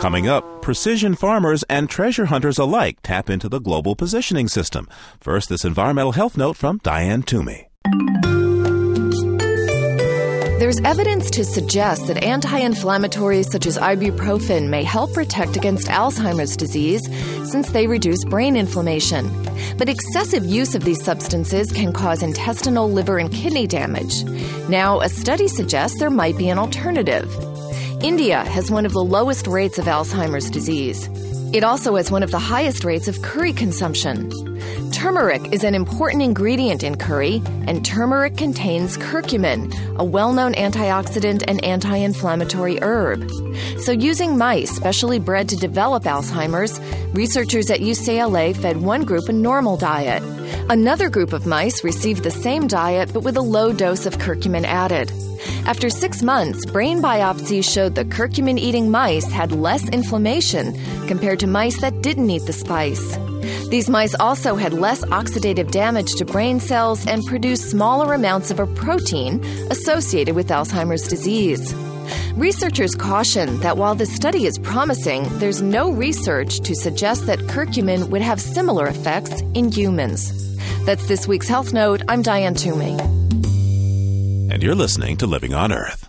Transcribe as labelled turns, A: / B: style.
A: Coming up, precision farmers and treasure hunters alike tap into the global positioning system. First, this environmental health note from Diane Toomey.
B: There's evidence to suggest that anti inflammatories such as ibuprofen may help protect against Alzheimer's disease since they reduce brain inflammation. But excessive use of these substances can cause intestinal, liver, and kidney damage. Now, a study suggests there might be an alternative. India has one of the lowest rates of Alzheimer's disease. It also has one of the highest rates of curry consumption. Turmeric is an important ingredient in curry, and turmeric contains curcumin, a well known antioxidant and anti inflammatory herb. So, using mice specially bred to develop Alzheimer's, researchers at UCLA fed one group a normal diet. Another group of mice received the same diet but with a low dose of curcumin added. After six months, brain biopsies showed the curcumin eating mice had less inflammation compared to mice that didn't eat the spice. These mice also had less oxidative damage to brain cells and produced smaller amounts of a protein associated with Alzheimer's disease. Researchers caution that while the study is promising, there's no research to suggest that curcumin would have similar effects in humans. That's this week's Health Note. I'm Diane Toomey.
A: And you're listening to Living on Earth.